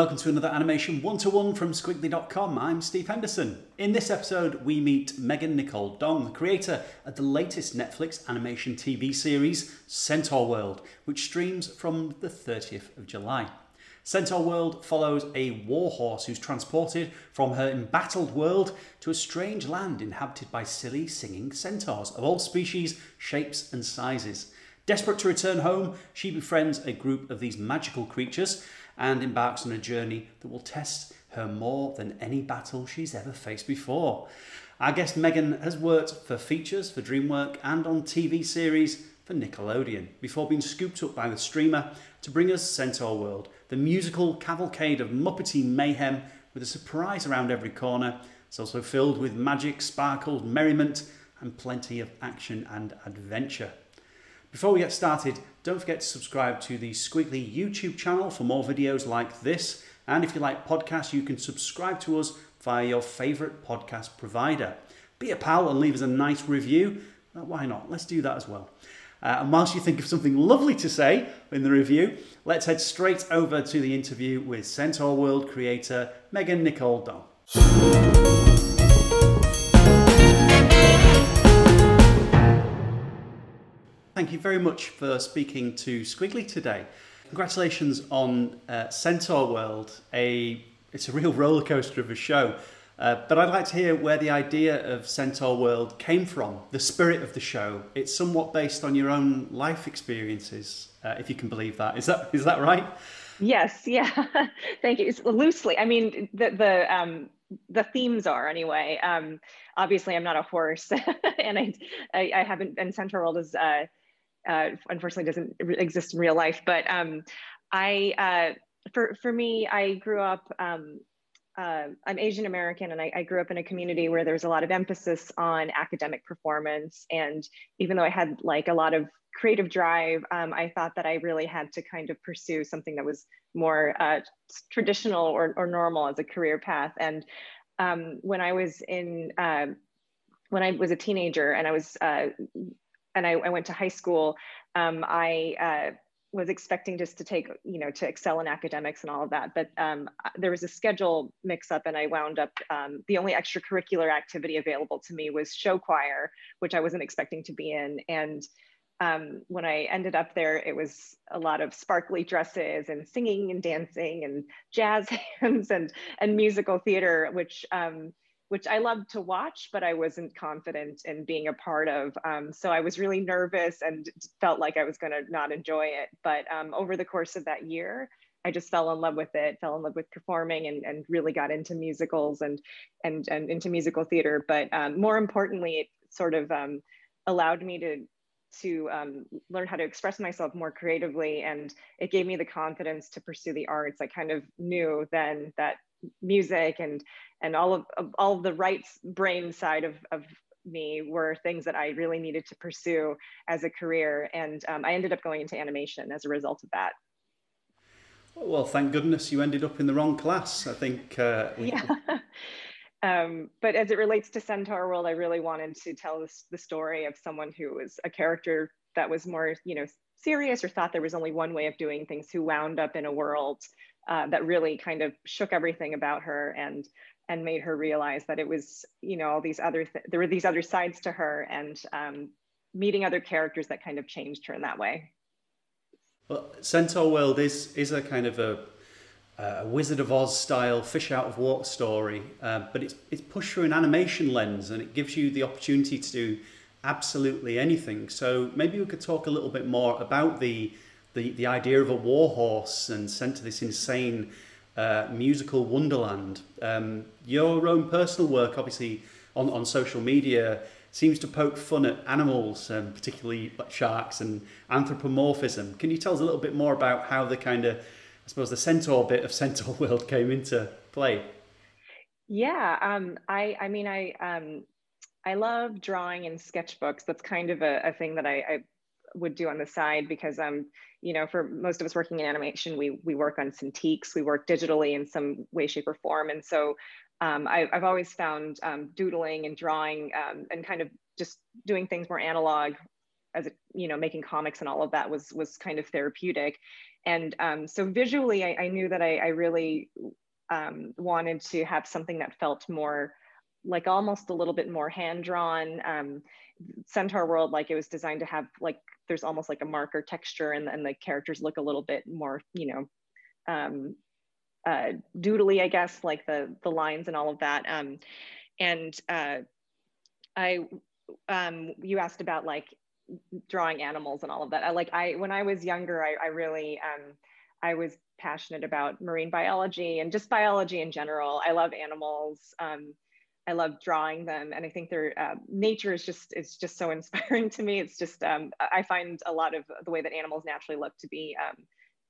welcome to another animation one to one from skwigly.com. I'm Steve Henderson. In this episode, we meet Megan Nicole Dong, the creator of the latest Netflix animation TV series, Centaur World, which streams from the 30th of July. Centaur World follows a warhorse who's transported from her embattled world to a strange land inhabited by silly singing centaurs of all species, shapes, and sizes. Desperate to return home, she befriends a group of these magical creatures and embarks on a journey that will test her more than any battle she's ever faced before. Our guest Megan has worked for features for DreamWorks and on TV series for Nickelodeon before being scooped up by the streamer to bring us Centaur World, the musical cavalcade of Muppety mayhem with a surprise around every corner. It's also filled with magic, sparkles, merriment, and plenty of action and adventure. Before we get started, don't forget to subscribe to the Skwigly YouTube channel for more videos like this. And if you like podcasts, you can subscribe to us via your favourite podcast provider. Be a pal and leave us a nice review. Why not? Let's do that as well. Uh, and whilst you think of something lovely to say in the review, let's head straight over to the interview with Centaur World creator Megan Nicole Dong. Thank you very much for speaking to Skwigly today. Congratulations on uh, Centaur World. A it's a real roller coaster of a show. Uh, but I'd like to hear where the idea of Centaur World came from, the spirit of the show. It's somewhat based on your own life experiences, uh, if you can believe that. Is that is that right? Yes, yeah. Thank you. It's loosely. I mean, the the um, the themes are anyway. Um, obviously, I'm not a horse, and I, I, I haven't. And Centaur World is uh, uh, unfortunately doesn't exist in real life. But um, I, uh, for for me, I grew up. Um, uh, I'm Asian American, and I, I, grew up in a community where there was a lot of emphasis on academic performance. And even though I had like a lot of creative drive, um, I thought that I really had to kind of pursue something that was more uh, traditional or, or normal as a career path. And um, when I was in uh, when I was a teenager and I was uh, and I, I, went to high school, um, I uh, was expecting just to take, you know, to excel in academics and all of that. But um, there was a schedule mix up and I wound up, um, the only extracurricular activity available to me was show choir, which I wasn't expecting to be in. And um, when I ended up there, it was a lot of sparkly dresses and singing and dancing and jazz hands and, and musical theater, which um, which I loved to watch, but I wasn't confident in being a part of. Um, so I was really nervous and felt like I was going to not enjoy it. But um, over the course of that year, I just fell in love with it, fell in love with performing and, and really got into musicals and, and, and into musical theater. But um, more importantly, it sort of um, allowed me to to um, learn how to express myself more creatively and it gave me the confidence to pursue the arts i kind of knew then that music and and all of, of all of the right brain side of, of me were things that I really needed to pursue as a career. And um, I ended up going into animation as a result of that. Well, thank goodness you ended up in the wrong class. I think. Uh, we... Yeah. um, but as it relates to Centaur World, I really wanted to tell this, the story of someone who was a character that was more, you know, serious or thought there was only one way of doing things, who wound up in a world uh, that really kind of shook everything about her and and made her realize that it was you know all these other th- there were these other sides to her and um, meeting other characters that kind of changed her in that way. Well centaur world is is a kind of a, a wizard of oz style fish out of water story uh, but it's it's pushed through an animation lens and it gives you the opportunity to do absolutely anything. So maybe we could talk a little bit more about the the, the idea of a warhorse and sent to this insane uh, musical wonderland. Um, your own personal work, obviously, on, on social media seems to poke fun at animals, um, particularly sharks and anthropomorphism. Can you tell us a little bit more about how the kind of, I suppose, the centaur bit of Centaur World came into play? Yeah, um, I, I mean, I, um, I love drawing in sketchbooks. That's kind of a, a thing that I, I would do on the side because um you know for most of us working in animation we we work on Cintiqs we work digitally in some way shape or form. And so um, I, have always found um, doodling and drawing um, and kind of just doing things more analog as a, you know making comics and all of that was was kind of therapeutic. And um, so visually I, I, knew that I, I really um, wanted to have something that felt more like almost a little bit more hand drawn um, centaur world like it was designed to have like there's almost like a marker texture and, and the characters look a little bit more you know um, uh, doodly i guess like the the lines and all of that um, and uh, i um, you asked about like drawing animals and all of that. I like I when I was younger, I, I really um, I was passionate about marine biology and just biology in general. I love animals. Um, I love drawing them, and I think their uh, nature is just it's just so inspiring to me. It's just um, I find a lot of the way that animals naturally look to be um,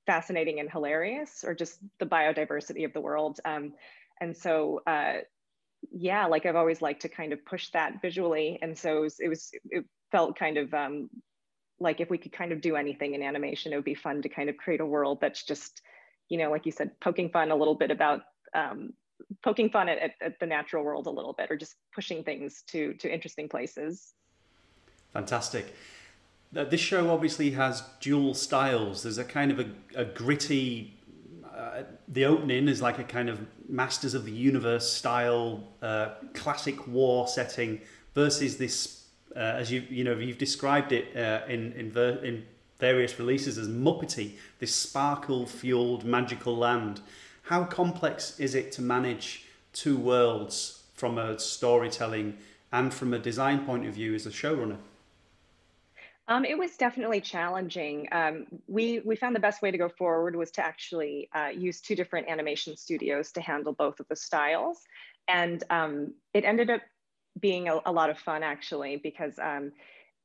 fascinating and hilarious, or just the biodiversity of the world. Um, and so uh, yeah, like I've always liked to kind of push that visually. And so it was, it, was, it felt kind of um, like if we could kind of do anything in animation, it would be fun to kind of create a world that's just, you know, like you said, poking fun a little bit about um, poking fun at, at, at, the natural world a little bit, or just pushing things to to interesting places. Fantastic. This show obviously has dual styles. There's a kind of a, a gritty uh, the opening is like a kind of Masters of the Universe style uh, classic war setting versus this, uh, as you you know you've described it uh, in in, ver- in various releases as Muppety, this sparkle fueled magical land. How complex is it to manage two worlds from a storytelling and from a design point of view as a showrunner? Um, it was definitely challenging. Um, we, we found the best way to go forward was to actually uh, use two different animation studios to handle both of the styles. And um, it ended up being a, a, lot of fun actually, because um,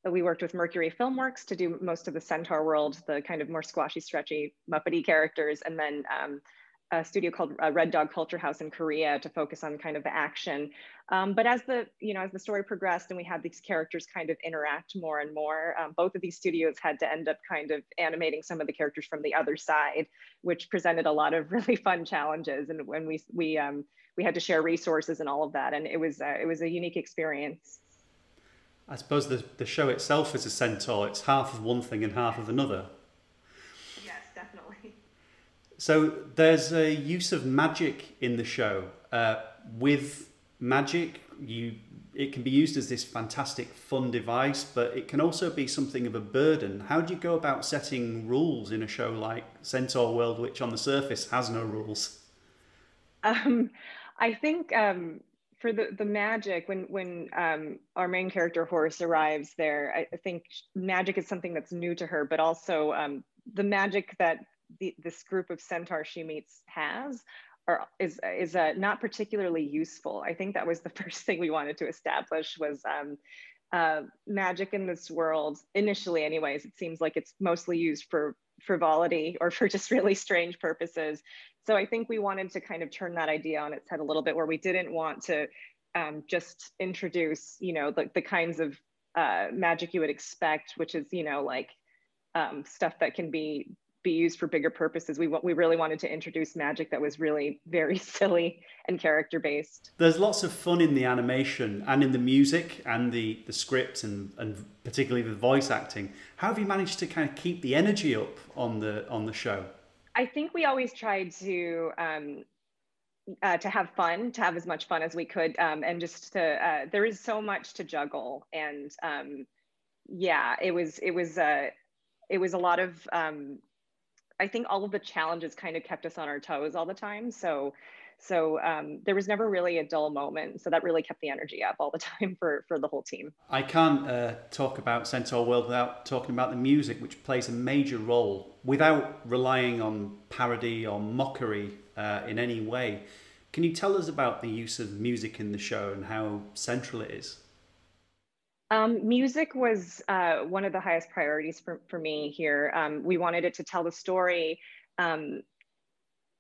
we worked with Mercury Filmworks to do most of the Centaur world, the kind of more squashy, stretchy, Muppety characters. And then um, a studio called uh, Red Dog Culture House in Korea to focus on kind of the action. Um, but as the you know as the story progressed and we had these characters kind of interact more and more, um, both of these studios had to end up kind of animating some of the characters from the other side, which presented a lot of really fun challenges. And when we we um, we had to share resources and all of that, and it was uh, it was a unique experience. I suppose the the show itself is a centaur. It's half of one thing and half of another. So there's a use of magic in the show. Uh, with magic, you it can be used as this fantastic fun device, but it can also be something of a burden. How do you go about setting rules in a show like Centaur World, which on the surface has no rules? Um, I think um, for the, the magic, when when um, our main character Horse arrives there, I, I, think magic is something that's new to her, but also um, the magic that the, this group of centaur she meets has or is is uh, not particularly useful. I think that was the first thing we wanted to establish was um, uh, magic in this world. Initially, anyways, it seems like it's mostly used for frivolity or for just really strange purposes. So I think we wanted to kind of turn that idea on its head a little bit, where we didn't want to um, just introduce, you know, the, the kinds of uh, magic you would expect, which is, you know, like um, stuff that can be be used for bigger purposes. We we really wanted to introduce magic that was really very silly and character based. There's lots of fun in the animation and in the music and the the script and and particularly the voice acting. How have you managed to kind of keep the energy up on the on the show? I think we always tried to. Um, uh, to have fun, to have as much fun as we could, um, and just to uh, there is so much to juggle, and um, yeah, it was it was uh, it was a lot of um, I think all of the challenges kind of kept us on our toes all the time. So, so um, there was never really a dull moment. So that really kept the energy up all the time for for the whole team. I can't uh, talk about Centaur World without talking about the music, which plays a major role, without relying on parody or mockery uh, in any way. Can you tell us about the use of music in the show and how central it is? Um, music was uh, one of the highest priorities for, for me here. Um, we wanted it to tell the story. Um,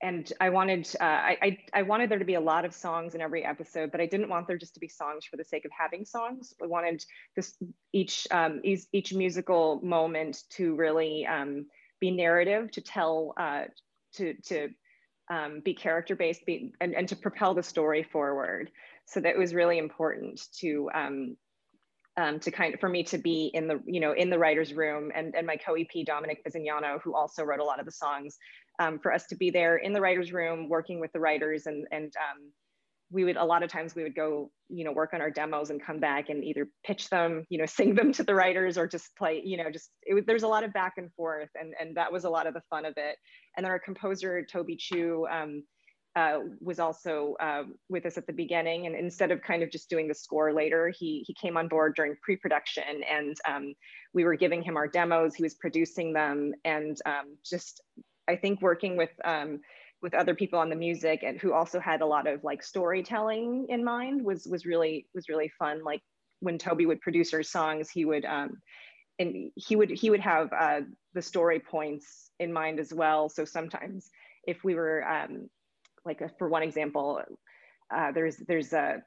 and I wanted, uh, I, I, I, wanted there to be a lot of songs in every episode, but I didn't want there just to be songs for the sake of having songs. I wanted this each um, each, each, musical moment to really um, be narrative, to tell, uh, to to um, be character based, be, and, and to propel the story forward. So that was really important to um, to kind of for me to be in the you know in the writers room and and my co-ep dominic Bisignano, who also wrote a lot of the songs um, for us to be there in the writers room working with the writers and and um, we would a lot of times we would go you know work on our demos and come back and either pitch them you know sing them to the writers or just play you know just it there's a lot of back and forth and and that was a lot of the fun of it. And then our composer toby chu um, uh, was also uh, with us at the beginning. And instead of kind of just doing the score later, he, he came on board during pre-production and um, we were giving him our demos, he was producing them and um, just, I think working with, um, with other people on the music and who also had a lot of like storytelling in mind was, was really, was really fun. Like when Toby would produce our songs, he would, um, and he would, he would have uh, the story points in mind as well. So sometimes if we were um, like a, for one example, uh, there's there's a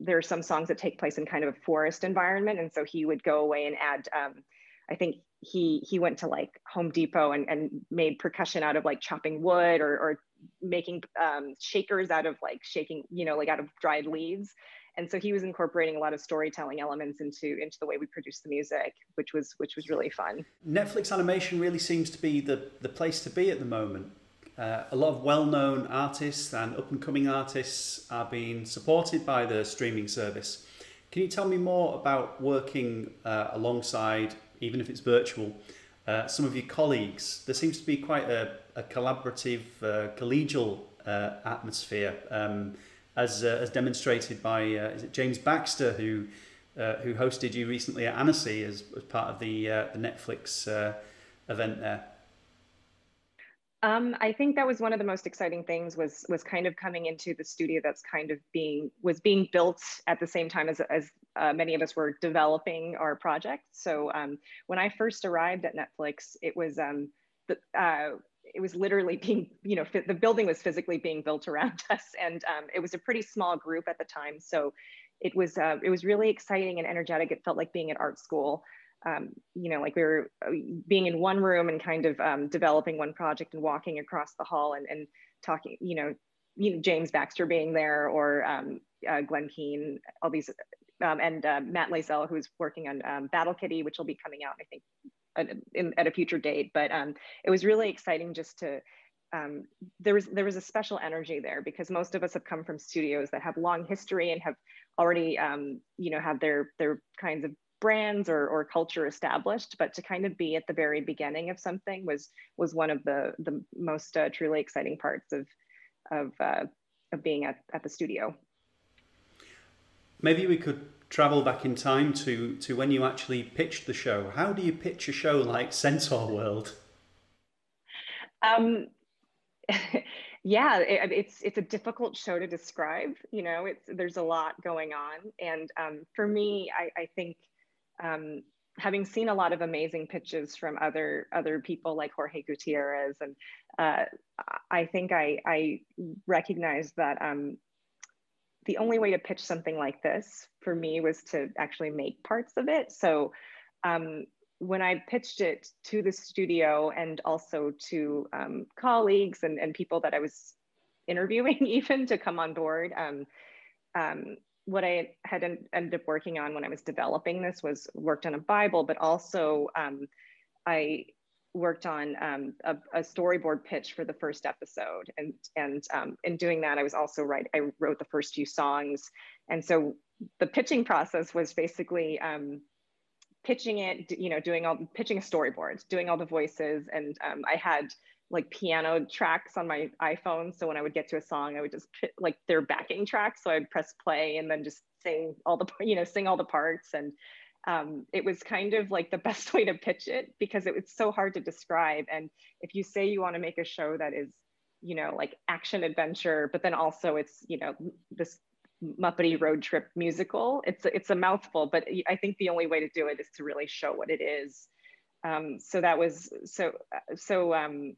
there are some songs that take place in kind of a forest environment, and so he would go away and add. Um, I think he he went to like Home Depot and, and made percussion out of like chopping wood or, or making um, shakers out of like shaking, you know, like out of dried leaves. And so he was incorporating a lot of storytelling elements into into the way we produce the music, which was which was really fun. Netflix animation really seems to be the the place to be at the moment. Uh, a lot of well-known artists and up-and-coming artists are being supported by the streaming service. Can you tell me more about working uh, alongside, even if it's virtual, uh, some of your colleagues? There seems to be quite a, a collaborative, uh, collegial uh, atmosphere, um, as, uh, as demonstrated by is it James Baxter who who hosted you recently at Annecy as, as part of the the Netflix event there. Um, I think that was one of the most exciting things was was kind of coming into the studio that's kind of being was being built at the same time as as uh, many of us were developing our project. So um, when I first arrived at Netflix, it was um, the, uh, it was literally being you know the building was physically being built around us, and um, it was a pretty small group at the time. So it was uh, it was really exciting and energetic. It felt like being at art school um, you know, like we were uh, being in one room and kind of um, developing one project and walking across the hall and, and talking, you know, you know, James Baxter being there or um, uh, Glen Keane, all these, um, and uh, Matt Layzell, who's working on um, Battle Kitty, which will be coming out, I think, at, in, at a future date. But um, it was really exciting just to, there was there was a special energy there because most of us have come from studios that have long history and have already you know have their their kinds of brands or, or culture established, but to kind of be at the very beginning of something was was one of the the most uh, truly exciting parts of of uh, of being at, at the studio. Maybe we could travel back in time to to when you actually pitched the show. How do you pitch a show like Centaur World? Um, yeah, it, it's it's a difficult show to describe. You know, it's there's a lot going on, and um, for me, I, I think um, having seen a lot of amazing pitches from other other people like Jorge Gutierrez, and uh, I think I, I recognize that um, the only way to pitch something like this for me was to actually make parts of it. So um, when I pitched it to the studio and also to um, colleagues and, and people that I was interviewing even to come on board, um, um, what I had ended up working on when I was developing this was worked on a Bible, but also um, I worked on um, a, a, storyboard pitch for the first episode. And, and um, in doing that, I was also right, I wrote the first few songs. And so the pitching process was basically um, pitching it, you know, doing all, pitching a storyboard, doing all the voices. And um, I had like piano tracks on my iPhone. So when I would get to a song, I would just put, like their backing tracks. So I'd press play and then just sing all the, you know, sing all the parts. And um, it was kind of like the best way to pitch it because it was so hard to describe. And if you say you want to make a show that is, you know, like action adventure, but then also it's, you know, this Muppety road trip musical, it's, it's a mouthful, but I think the only way to do it is to really show what it is. Um, so that was so so um,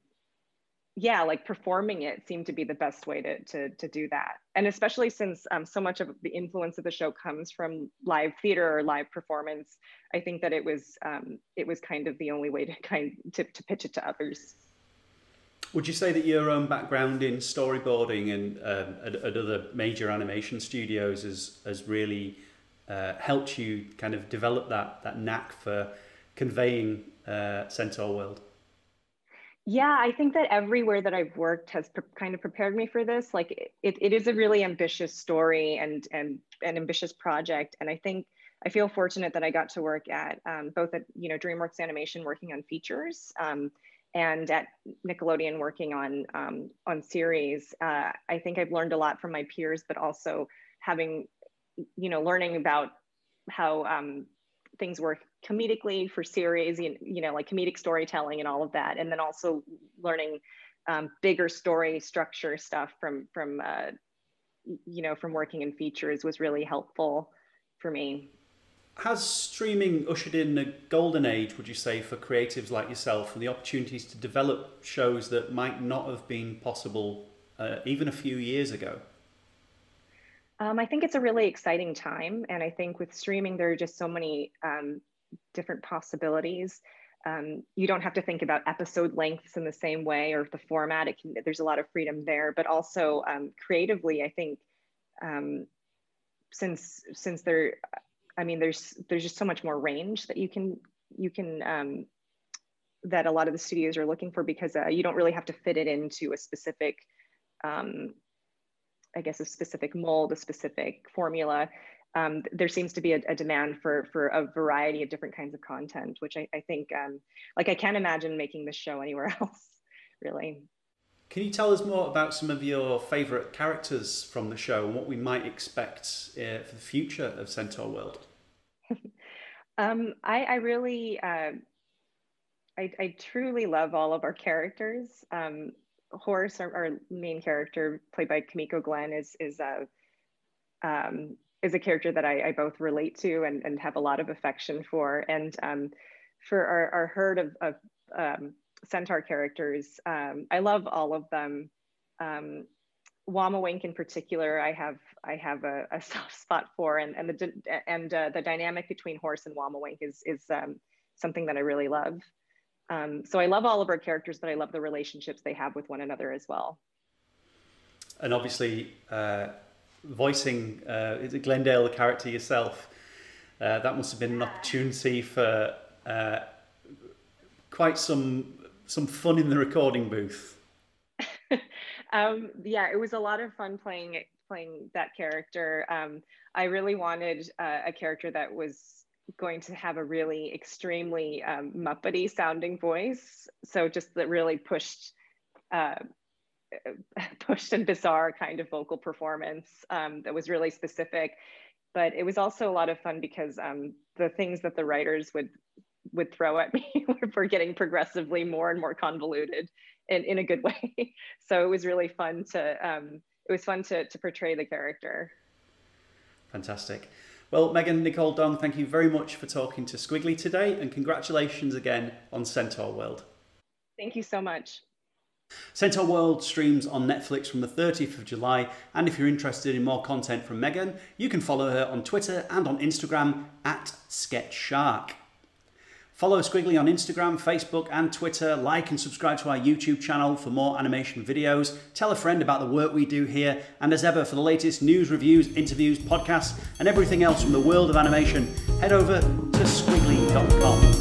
yeah, like performing it seemed to be the best way to, to, to do that. And especially since um, so much of the influence of the show comes from live theater or live performance, I think that it was, um, it was kind of the only way to kind to, to pitch it to others. Would you say that your own background in storyboarding and um, at, at, other major animation studios has, has really uh, helped you kind of develop that that knack for conveying uh, Centaur World? Yeah, I think that everywhere that I've worked has kind of prepared me for this. Like it, it is a really ambitious story and and an ambitious project, and I think I feel fortunate that I got to work at um, both at you know DreamWorks Animation working on features. Um, and at Nickelodeon working on um, on series, uh, I think I've learned a lot from my peers, but also having, you know, learning about how um, things work comedically for series, you, you know, like comedic storytelling and all of that, and then also learning um, bigger story structure stuff from from uh, you know from working in features was really helpful for me has streaming ushered in a golden age, would you say, for creatives like yourself and the opportunities to develop shows that might not have been possible uh, even a few years ago? Um, I think it's a really exciting time. And I think with streaming, there are just so many um, different possibilities. Um, you don't have to think about episode lengths in the same way or the format. Can, there's a lot of freedom there, but also um, creatively, I think um, since since there I mean, there's there's just so much more range that you can you can um, that a lot of the studios are looking for because uh, you don't really have to fit it into a specific, um, I guess, a specific mold, a specific formula. Um, there seems to be a, a, demand for for a variety of different kinds of content, which I, I think, um, like, I can't imagine making this show anywhere else, really. Can you tell us more about some of your favourite characters from the show and what we might expect uh, for the future of Centaur World? um, I, I, really, uh, I, I, truly love all of our characters. Um, Horse, our, our, main character, played by Kimiko Glenn, is is a um, is a character that I, I, both relate to and, and have a lot of affection for. And um, for our, our herd of, of um, centaur characters. Um, I love all of them. Um, Wammawink in particular, I have I have a, a soft spot for, and and the and uh, the dynamic between Horse and Wammawink is is um, something that I really love. Um, so I love all of our characters, but I love the relationships they have with one another as well. And obviously, uh, voicing uh, Glendale, the character yourself, uh, that must have been an opportunity for uh, quite some some fun in the recording booth. um, yeah, it was a lot of fun playing playing that character. Um, I really wanted uh, a character that was going to have a really extremely um, muppety sounding voice. So just that really pushed uh, pushed and bizarre kind of vocal performance um, that was really specific. But it was also a lot of fun because um, the things that the writers would would throw at me were getting progressively more and more convoluted in, in a good way. So it was really fun to um, it was fun to, to portray the character. Fantastic. Well, Megan Nicole Dong, thank you very much for talking to Skwigly today, and congratulations again on Centaur World. Thank you so much. Centaur World streams on Netflix from the 30th of July, and if you're interested in more content from Megan, you can follow her on Twitter and on Instagram at SketchShark. Follow Skwigly on Instagram, Facebook, and Twitter. Like and subscribe to our YouTube channel for more animation videos. Tell a friend about the work we do here. And as ever, for the latest news, reviews, interviews, podcasts, and everything else from the world of animation, head over to skwigly.com.